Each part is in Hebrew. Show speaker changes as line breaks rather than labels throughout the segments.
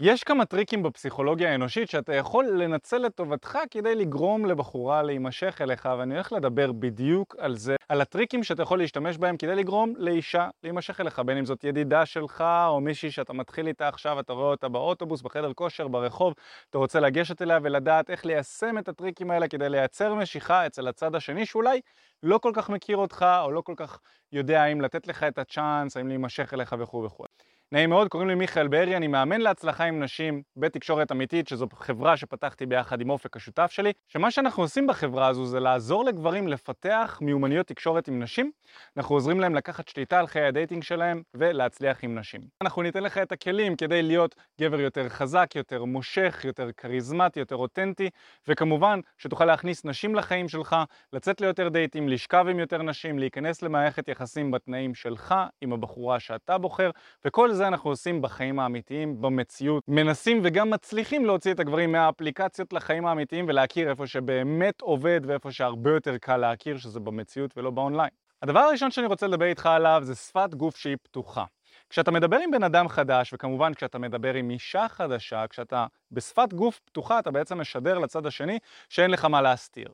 יש כמה טריקים בפסיכולוגיה האנושית שאתה יכול לנצל לטובתך כדי לגרום לבחורה להימשך אליך, ואני הולך לדבר בדיוק על זה, על הטריקים שאתה יכול להשתמש בהם כדי לגרום לאישה להימשך אליך, בין אם זאת ידידה שלך או מישהי שאתה מתחיל איתה עכשיו, אתה רואה אותה באוטובוס, בחדר כושר, ברחוב, אתה רוצה לגשת אליה ולדעת איך ליישם את הטריקים האלה כדי לייצר משיכה אצל הצד השני שאולי לא כל כך מכיר אותך או לא כל כך יודע האם לתת לך את הצ'אנס, האם להימשך אליך וכו' וכו'. נעים מאוד, קוראים לי מיכאל בארי, אני מאמן להצלחה עם נשים בתקשורת אמיתית, שזו חברה שפתחתי ביחד עם אופק השותף שלי, שמה שאנחנו עושים בחברה הזו זה לעזור לגברים לפתח מיומנויות תקשורת עם נשים, אנחנו עוזרים להם לקחת שליטה על חיי ה dating שלהם ולהצליח עם נשים. אנחנו ניתן לך את הכלים כדי להיות גבר יותר חזק, יותר מושך, יותר כריזמטי, יותר אותנטי, וכמובן שתוכל להכניס נשים לחיים שלך, לצאת ליותר דייטים, לשכב עם יותר נשים, להיכנס למערכת יחסים בתנאים שלך, עם הבחורה שאתה בוחר, וכל זה אנחנו עושים בחיים האמיתיים, במציאות. מנסים וגם מצליחים להוציא את הגברים מהאפליקציות לחיים האמיתיים ולהכיר איפה שבאמת עובד ואיפה שהרבה יותר קל להכיר שזה במציאות ולא באונליין. הדבר הראשון שאני רוצה לדבר איתך עליו זה שפת גוף שהיא פתוחה. כשאתה מדבר עם בן אדם חדש, וכמובן כשאתה מדבר עם אישה חדשה, כשאתה בשפת גוף פתוחה, אתה בעצם משדר לצד השני שאין לך מה להסתיר.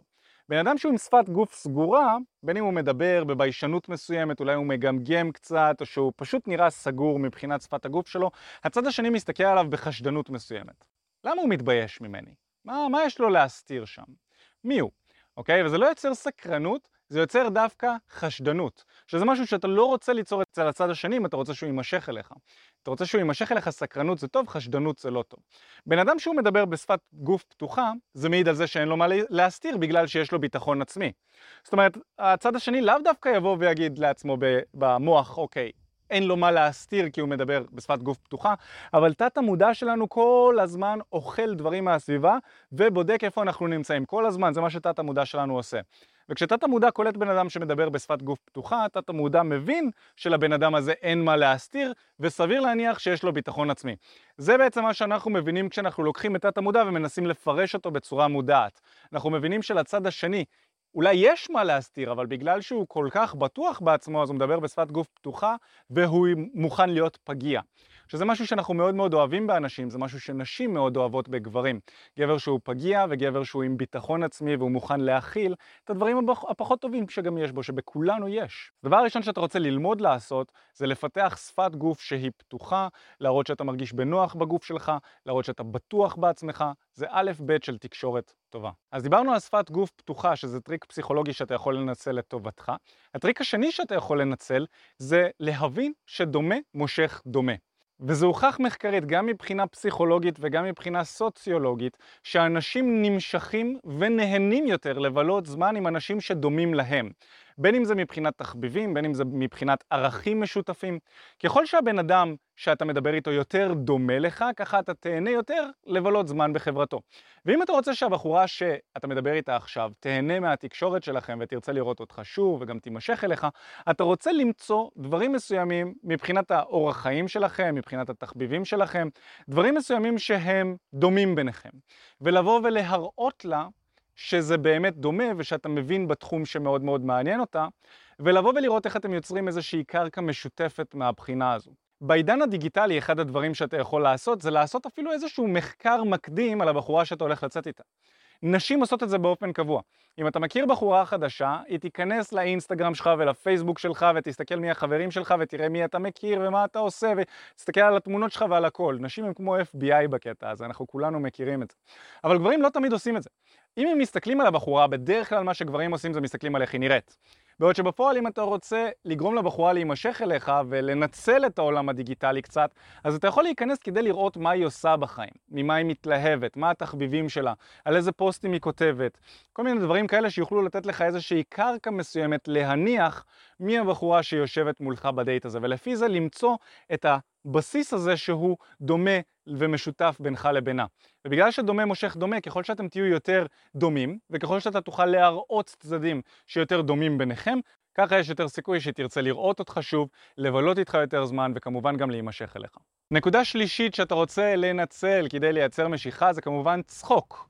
בן אדם שהוא עם שפת גוף סגורה, בין אם הוא מדבר בביישנות מסוימת, אולי הוא מגמגם קצת, או שהוא פשוט נראה סגור מבחינת שפת הגוף שלו, הצד השני מסתכל עליו בחשדנות מסוימת. למה הוא מתבייש ממני? מה, מה יש לו להסתיר שם? מי הוא? אוקיי? וזה לא יוצר סקרנות, זה יוצר דווקא חשדנות, שזה משהו שאתה לא רוצה ליצור אצל הצד השני אם אתה רוצה שהוא יימשך אליך. אתה רוצה שהוא יימשך אליך, סקרנות זה טוב, חשדנות זה לא טוב. בן אדם שהוא מדבר בשפת גוף פתוחה, זה מעיד על זה שאין לו מה להסתיר בגלל שיש לו ביטחון עצמי. זאת אומרת, הצד השני לאו דווקא יבוא ויגיד לעצמו במוח, אוקיי, אין לו מה להסתיר כי הוא מדבר בשפת גוף פתוחה, אבל תת המודע שלנו כל הזמן אוכל דברים מהסביבה ובודק איפה אנחנו נמצאים. כל הזמן, זה מה שתת המודע שלנו עושה. וכשתת המודע קולט בן אדם שמדבר בשפת גוף פתוחה, תת המודע מבין שלבן אדם הזה אין מה להסתיר, וסביר להניח שיש לו ביטחון עצמי. זה בעצם מה שאנחנו מבינים כשאנחנו לוקחים את תת המודע ומנסים לפרש אותו בצורה מודעת. אנחנו מבינים שלצד השני אולי יש מה להסתיר, אבל בגלל שהוא כל כך בטוח בעצמו, אז הוא מדבר בשפת גוף פתוחה, והוא מוכן להיות פגיע. שזה משהו שאנחנו מאוד מאוד אוהבים באנשים, זה משהו שנשים מאוד אוהבות בגברים. גבר שהוא פגיע וגבר שהוא עם ביטחון עצמי והוא מוכן להכיל את הדברים הפחות טובים שגם יש בו, שבכולנו יש. הדבר הראשון שאתה רוצה ללמוד לעשות זה לפתח שפת גוף שהיא פתוחה, להראות שאתה מרגיש בנוח בגוף שלך, להראות שאתה בטוח בעצמך, זה א' ב' של תקשורת טובה. אז דיברנו על שפת גוף פתוחה, שזה טריק פסיכולוגי שאתה יכול לנצל לטובתך. הטריק השני שאתה יכול לנצל זה להבין שדומה מושך דומה. וזה הוכח מחקרית גם מבחינה פסיכולוגית וגם מבחינה סוציולוגית שאנשים נמשכים ונהנים יותר לבלות זמן עם אנשים שדומים להם. בין אם זה מבחינת תחביבים, בין אם זה מבחינת ערכים משותפים. ככל שהבן אדם שאתה מדבר איתו יותר דומה לך, ככה אתה תהנה יותר לבלות זמן בחברתו. ואם אתה רוצה שהבחורה שאתה מדבר איתה עכשיו תהנה מהתקשורת שלכם ותרצה לראות אותך שוב וגם תימשך אליך, אתה רוצה למצוא דברים מסוימים מבחינת האורח חיים שלכם, מבחינת התחביבים שלכם, דברים מסוימים שהם דומים ביניכם. ולבוא ולהראות לה שזה באמת דומה ושאתה מבין בתחום שמאוד מאוד מעניין אותה, ולבוא ולראות איך אתם יוצרים איזושהי קרקע משותפת מהבחינה הזו. בעידן הדיגיטלי אחד הדברים שאתה יכול לעשות זה לעשות אפילו איזשהו מחקר מקדים על הבחורה שאתה הולך לצאת איתה. נשים עושות את זה באופן קבוע. אם אתה מכיר בחורה חדשה, היא תיכנס לאינסטגרם שלך ולפייסבוק שלך ותסתכל מי החברים שלך ותראה מי אתה מכיר ומה אתה עושה ותסתכל על התמונות שלך ועל הכל. נשים הם כמו FBI בקטע הזה, אנחנו כולנו מכירים את זה. אבל גברים לא תמיד עושים את זה. אם הם מסתכלים על הבחורה, בדרך כלל מה שגברים עושים זה מסתכלים על איך היא נראית. בעוד שבפועל אם אתה רוצה לגרום לבחורה להימשך אליך ולנצל את העולם הדיגיטלי קצת, אז אתה יכול להיכנס כדי לראות מה היא עושה בחיים, ממה היא מתלהבת, מה התחביבים שלה, על איזה פוסטים היא כותבת, כל מיני דברים כאלה שיוכלו לתת לך איזושהי קרקע מסוימת להניח מי הבחורה שיושבת מולך בדייט הזה, ולפי זה למצוא את הבסיס הזה שהוא דומה ומשותף בינך לבינה. ובגלל שדומה מושך דומה, ככל שאתם תהיו יותר דומים, וככל שאתה תוכל להראות צדדים שיותר דומים ביניכם, ככה יש יותר סיכוי שתרצה לראות אותך שוב, לבלות איתך יותר זמן, וכמובן גם להימשך אליך. נקודה שלישית שאתה רוצה לנצל כדי לייצר משיכה זה כמובן צחוק.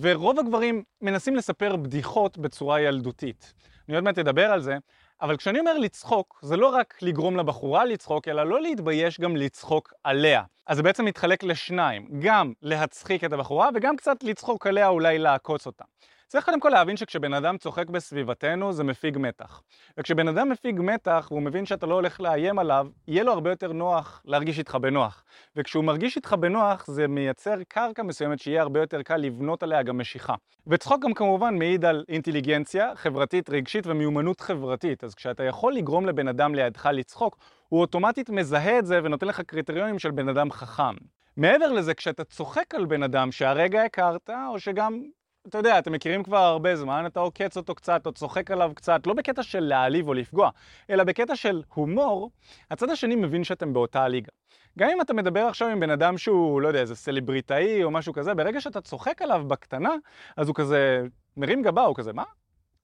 ורוב הגברים מנסים לספר בדיחות בצורה ילדותית. אני עוד מעט אדבר על זה, אבל כשאני אומר לצחוק, זה לא רק לגרום לבחורה לצחוק, אלא לא להתבייש גם לצחוק עליה. אז זה בעצם מתחלק לשניים, גם להצחיק את הבחורה וגם קצת לצחוק עליה, אולי לעקוץ אותה. צריך קודם כל להבין שכשבן אדם צוחק בסביבתנו זה מפיג מתח. וכשבן אדם מפיג מתח והוא מבין שאתה לא הולך לאיים עליו, יהיה לו הרבה יותר נוח להרגיש איתך בנוח. וכשהוא מרגיש איתך בנוח זה מייצר קרקע מסוימת שיהיה הרבה יותר קל לבנות עליה גם משיכה. וצחוק גם כמובן מעיד על אינטליגנציה חברתית, רגשית ומיומנות חברתית. אז כשאתה יכול לגרום לבן אדם לידך לצחוק, הוא אוטומטית מזהה את זה ונותן לך קריטריונים של בן אדם חכם. מעבר לזה, כשאתה צוחק על בן אדם שהרגע הכרת, או שגם אתה יודע, אתם מכירים כבר הרבה זמן, אתה עוקץ אותו קצת, או צוחק עליו קצת, לא בקטע של להעליב או לפגוע, אלא בקטע של הומור, הצד השני מבין שאתם באותה הליגה. גם אם אתה מדבר עכשיו עם בן אדם שהוא, לא יודע, איזה סלבריטאי או משהו כזה, ברגע שאתה צוחק עליו בקטנה, אז הוא כזה מרים גבה, הוא כזה, מה?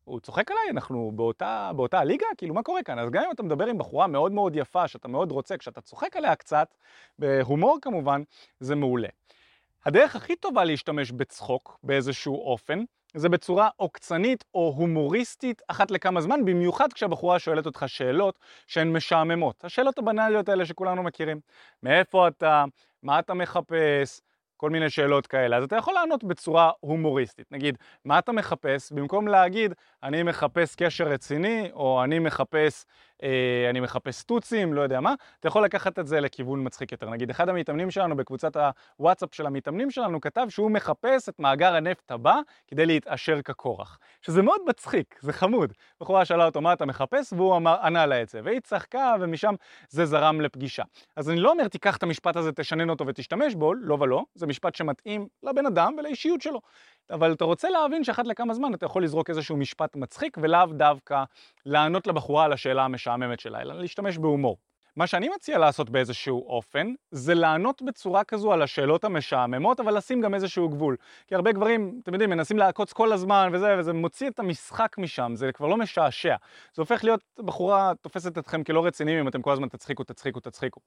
הוא צוחק עליי, אנחנו באותה, באותה הליגה? כאילו, מה קורה כאן? אז גם אם אתה מדבר עם בחורה מאוד מאוד יפה, שאתה מאוד רוצה, כשאתה צוחק עליה קצת, בהומור כמובן, זה מעולה. הדרך הכי טובה להשתמש בצחוק באיזשהו אופן זה בצורה עוקצנית או הומוריסטית אחת לכמה זמן, במיוחד כשהבחורה שואלת אותך שאלות שהן משעממות. השאלות הבנאליות האלה שכולנו מכירים. מאיפה אתה? מה אתה מחפש? כל מיני שאלות כאלה. אז אתה יכול לענות בצורה הומוריסטית. נגיד, מה אתה מחפש? במקום להגיד, אני מחפש קשר רציני, או אני מחפש אני מחפש טוצים, לא יודע מה, אתה יכול לקחת את זה לכיוון מצחיק יותר. נגיד, אחד המתאמנים שלנו בקבוצת הוואטסאפ של המתאמנים שלנו כתב שהוא מחפש את מאגר הנפט הבא כדי להתעשר כקורח. שזה מאוד מצחיק, זה חמוד. בחורה שאלה אותו מה אתה מחפש, והוא אמר, ענה לה את זה. והיא צחקה, ומשם זה זרם לפגישה. אז אני לא אומר, תיקח את המשפט הזה, תשנן אותו ותשתמש בו, לא ולא, זה משפט שמתאים לבן אדם ולאישיות שלו. אבל אתה רוצה להבין שאחת לכמה זמן אתה יכול לזרוק איזשהו משפט מצחיק ולאו דווקא לענות לבחורה על השאלה המשעממת שלה, אלא להשתמש בהומור. מה שאני מציע לעשות באיזשהו אופן, זה לענות בצורה כזו על השאלות המשעממות, אבל לשים גם איזשהו גבול. כי הרבה גברים, אתם יודעים, מנסים לעקוץ כל הזמן וזה, וזה מוציא את המשחק משם, זה כבר לא משעשע. זה הופך להיות, בחורה תופסת אתכם כלא רציניים אם אתם כל הזמן תצחיקו, תצחיקו, תצחיקו.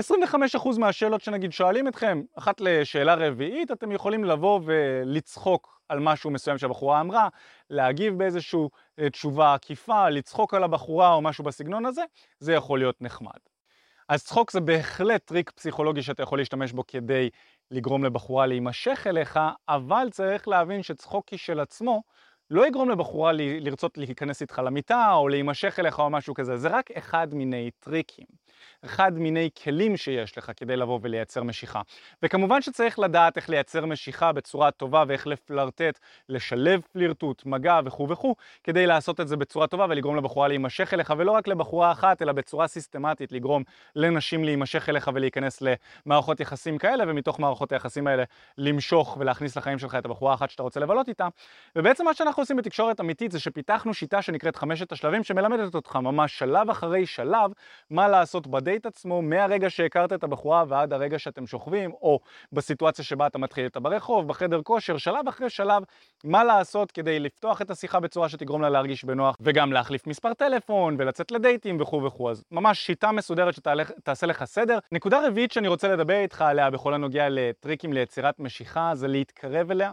25% מהשאלות שנגיד שואלים אתכם, אחת לשאלה רביעית, אתם יכולים לבוא ולצחוק על משהו מסוים שהבחורה אמרה, להגיב באיזושהי אה, תשובה עקיפה, לצחוק על הבחורה או משהו בסגנון הזה, זה יכול להיות נחמד. אז צחוק זה בהחלט טריק פסיכולוגי שאתה יכול להשתמש בו כדי לגרום לבחורה להימשך אליך, אבל צריך להבין שצחוק כשלעצמו לא יגרום לבחורה לרצות להיכנס איתך למיטה או להימשך אליך או משהו כזה, זה רק אחד מיני טריקים. אחד מיני כלים שיש לך כדי לבוא ולייצר משיכה. וכמובן שצריך לדעת איך לייצר משיכה בצורה טובה ואיך לפלרטט, לשלב פלירטוט, מגע וכו' וכו', כדי לעשות את זה בצורה טובה ולגרום לבחורה להימשך אליך, ולא רק לבחורה אחת, אלא בצורה סיסטמטית לגרום לנשים להימשך אליך ולהיכנס למערכות יחסים כאלה, ומתוך מערכות היחסים האלה למשוך ולהכניס לחיים שלך את הבחורה האחת שאתה רוצה לבלות איתה. ובעצם מה שאנחנו עושים בתקשורת אמיתית זה שפיתחנו שיטה שנקראת חמשת השלבים שמלמדת אותך ממש שלב אחרי שלב מה לעשות בדייט עצמו מהרגע שהכרת את הבחורה ועד הרגע שאתם שוכבים, או בסיטואציה שבה אתה מתחיל איתה ברחוב, בחדר כושר, שלב אחרי שלב, מה לעשות כדי לפתוח את השיחה בצורה שתגרום לה להרגיש בנוח, וגם להחליף מספר טלפון, ולצאת לדייטים וכו' וכו'. אז ממש שיטה מסודרת שתעשה לך סדר. נקודה רביעית שאני רוצה לדבר איתך עליה בכל הנוגע לטריקים ליצירת משיכה, זה להתקרב אליה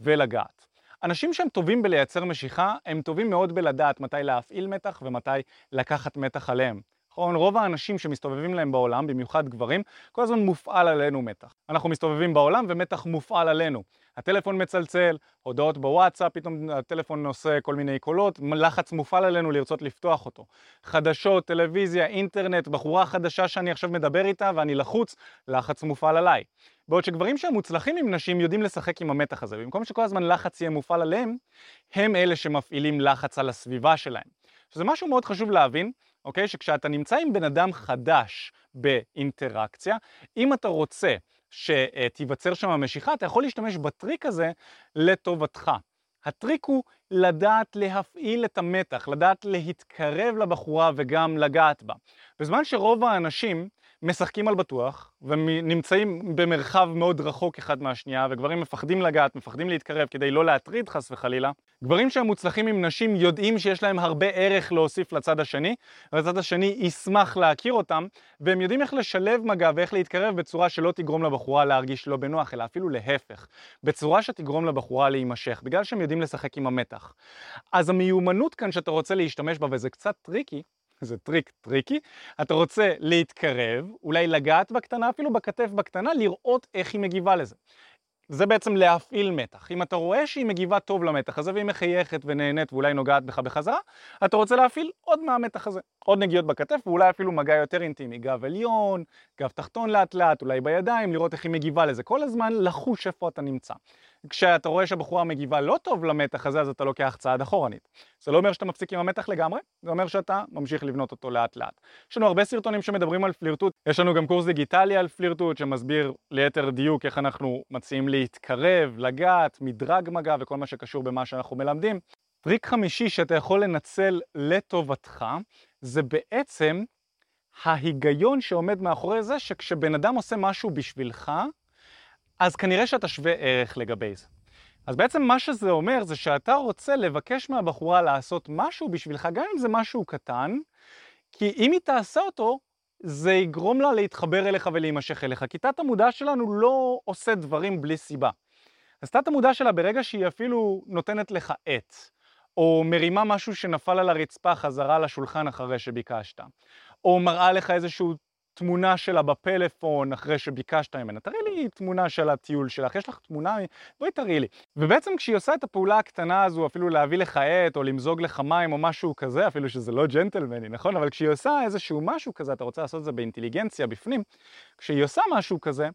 ולגעת. אנשים שהם טובים בלייצר משיכה, הם טובים מאוד בלדעת מתי להפעיל מתח ומתי לקחת מתח עליהם. נכון? רוב האנשים שמסתובבים להם בעולם, במיוחד גברים, כל הזמן מופעל עלינו מתח. אנחנו מסתובבים בעולם ומתח מופעל עלינו. הטלפון מצלצל, הודעות בוואטסאפ, פתאום הטלפון עושה כל מיני קולות, לחץ מופעל עלינו לרצות לפתוח אותו. חדשות, טלוויזיה, אינטרנט, בחורה חדשה שאני עכשיו מדבר איתה ואני לחוץ, לחץ מופעל עליי. בעוד שגברים שהם מוצלחים עם נשים יודעים לשחק עם המתח הזה, במקום שכל הזמן לחץ יהיה מופעל עליהם, הם אלה שמפעילים לחץ על הסביבה שלהם. שזה משהו מאוד חשוב להבין, אוקיי? שכשאתה נמצא עם בן אדם חדש באינטראקציה, אם אתה רוצה שתיווצר שם משיכה, אתה יכול להשתמש בטריק הזה לטובתך. הטריק הוא לדעת להפעיל את המתח, לדעת להתקרב לבחורה וגם לגעת בה. בזמן שרוב האנשים משחקים על בטוח ונמצאים במרחב מאוד רחוק אחד מהשנייה וגברים מפחדים לגעת, מפחדים להתקרב כדי לא להטריד חס וחלילה. גברים שהם מוצלחים עם נשים יודעים שיש להם הרבה ערך להוסיף לצד השני והצד השני ישמח להכיר אותם והם יודעים איך לשלב מגע ואיך להתקרב בצורה שלא תגרום לבחורה להרגיש לא בנוח אלא אפילו להפך, בצורה שתגרום לבחורה להימשך בגלל שהם יודעים לשחק עם המתח. אז המיומנות כאן שאתה רוצה להשתמש בה וזה קצת טריקי זה טריק טריקי, אתה רוצה להתקרב, אולי לגעת בקטנה, אפילו בכתף בקטנה, לראות איך היא מגיבה לזה. זה בעצם להפעיל מתח. אם אתה רואה שהיא מגיבה טוב למתח הזה והיא מחייכת ונהנית ואולי נוגעת בך בחזרה, אתה רוצה להפעיל עוד מהמתח הזה. עוד נגיעות בכתף ואולי אפילו מגע יותר אינטימי. גב עליון, גב תחתון לאט לאט, אולי בידיים, לראות איך היא מגיבה לזה. כל הזמן לחוש איפה אתה נמצא. כשאתה רואה שהבחורה מגיבה לא טוב למתח הזה, אז אתה לוקח צעד אחורנית. זה לא אומר שאתה מפסיק עם המתח לגמרי, זה אומר שאתה ממשיך לבנות אותו לאט לאט. יש לנו הרבה סרטונים שמדברים על פלירטוט, יש לנו גם קורס דיגיטלי על פלירטוט שמסביר ליתר דיוק איך אנחנו מציעים להתקרב, לגעת, מדרג מגע וכל מה שקשור במה שאנחנו מלמדים. טריק חמישי שאתה יכול לנצל לטובתך, זה בעצם ההיגיון שעומד מאחורי זה שכשבן אדם עושה משהו בשבילך, אז כנראה שאתה שווה ערך לגבי זה. אז בעצם מה שזה אומר זה שאתה רוצה לבקש מהבחורה לעשות משהו בשבילך, גם אם זה משהו קטן, כי אם היא תעשה אותו, זה יגרום לה להתחבר אליך ולהימשך אליך, כי תת המודע שלנו לא עושה דברים בלי סיבה. אז תת המודע שלה ברגע שהיא אפילו נותנת לך עט, או מרימה משהו שנפל על הרצפה חזרה לשולחן אחרי שביקשת, או מראה לך איזשהו תמונה שלה בפלאפון אחרי שביקשת ממנה, תראי לי תמונה של הטיול שלך, יש לך תמונה? בואי תראי לי. ובעצם כשהיא עושה את הפעולה הקטנה הזו, אפילו להביא לך עט או למזוג לך מים או משהו כזה, אפילו שזה לא ג'נטלמני, נכון? אבל כשהיא עושה איזשהו משהו כזה, אתה רוצה לעשות את זה באינטליגנציה בפנים, כשהיא עושה משהו כזה,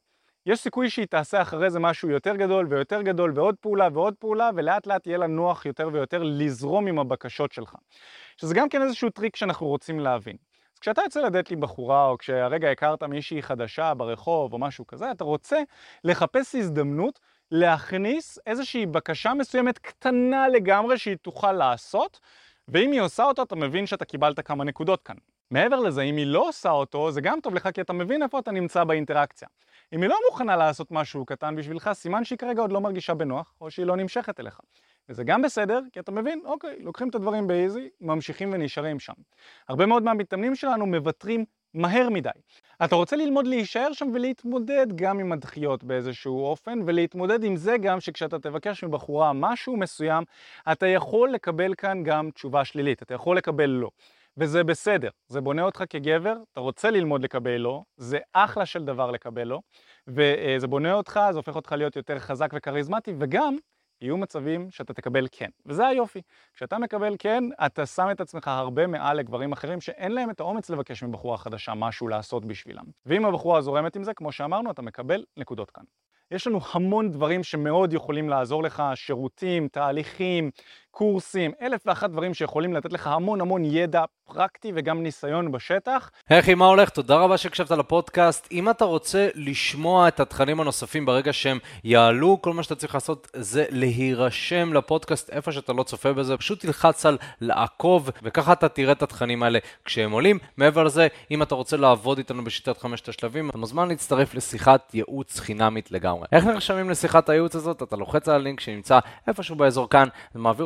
יש סיכוי שהיא תעשה אחרי זה משהו יותר גדול ויותר גדול ועוד פעולה ועוד פעולה ולאט לאט יהיה לה נוח יותר ויותר לזרום עם הבקשות שלך. שזה גם כן איזשהו טריק שאנחנו רוצים להבין. כשאתה יוצא לדייט עם בחורה, או כשהרגע הכרת מישהי חדשה ברחוב או משהו כזה, אתה רוצה לחפש הזדמנות להכניס איזושהי בקשה מסוימת קטנה לגמרי שהיא תוכל לעשות, ואם היא עושה אותו, אתה מבין שאתה קיבלת כמה נקודות כאן. מעבר לזה, אם היא לא עושה אותו, זה גם טוב לך כי אתה מבין איפה אתה נמצא באינטראקציה. אם היא לא מוכנה לעשות משהו קטן בשבילך, סימן שהיא כרגע עוד לא מרגישה בנוח, או שהיא לא נמשכת אליך. וזה גם בסדר, כי אתה מבין, אוקיי, לוקחים את הדברים באיזי, ממשיכים ונשארים שם. הרבה מאוד מהמתאמנים שלנו מוותרים מהר מדי. אתה רוצה ללמוד להישאר שם ולהתמודד גם עם הדחיות באיזשהו אופן, ולהתמודד עם זה גם שכשאתה תבקש מבחורה משהו מסוים, אתה יכול לקבל כאן גם תשובה שלילית, אתה יכול לקבל לא. וזה בסדר, זה בונה אותך כגבר, אתה רוצה ללמוד לקבל לא, זה אחלה של דבר לקבל לא, וזה בונה אותך, זה הופך אותך להיות יותר חזק וכריזמטי, וגם יהיו מצבים שאתה תקבל כן, וזה היופי. כשאתה מקבל כן, אתה שם את עצמך הרבה מעל לגברים אחרים שאין להם את האומץ לבקש מבחורה חדשה משהו לעשות בשבילם. ואם הבחורה זורמת עם זה, כמו שאמרנו, אתה מקבל נקודות כאן. יש לנו המון דברים שמאוד יכולים לעזור לך, שירותים, תהליכים, קורסים, אלף ואחת דברים שיכולים לתת לך המון המון ידע פרקטי וגם ניסיון בשטח.
היי אחי, מה הולך? תודה רבה שהקשבת לפודקאסט. אם אתה רוצה לשמוע את התכנים הנוספים ברגע שהם יעלו, כל מה שאתה צריך לעשות זה להירשם לפודקאסט איפה שאתה לא צופה בזה, פשוט תלחץ על לעקוב, וככה אתה תראה את התכנים האלה כשהם עולים. מעבר לזה, אם אתה רוצה לעבוד איתנו בשיטת חמשת השלבים, אתה מוזמן להצטרף לשיחת ייעוץ חינמית לגמרי. איך נרשמים לשיחת הייעוץ הזאת? אתה לוחץ על הלינק שנמצא איפשהו באזור כאן, זה מעביר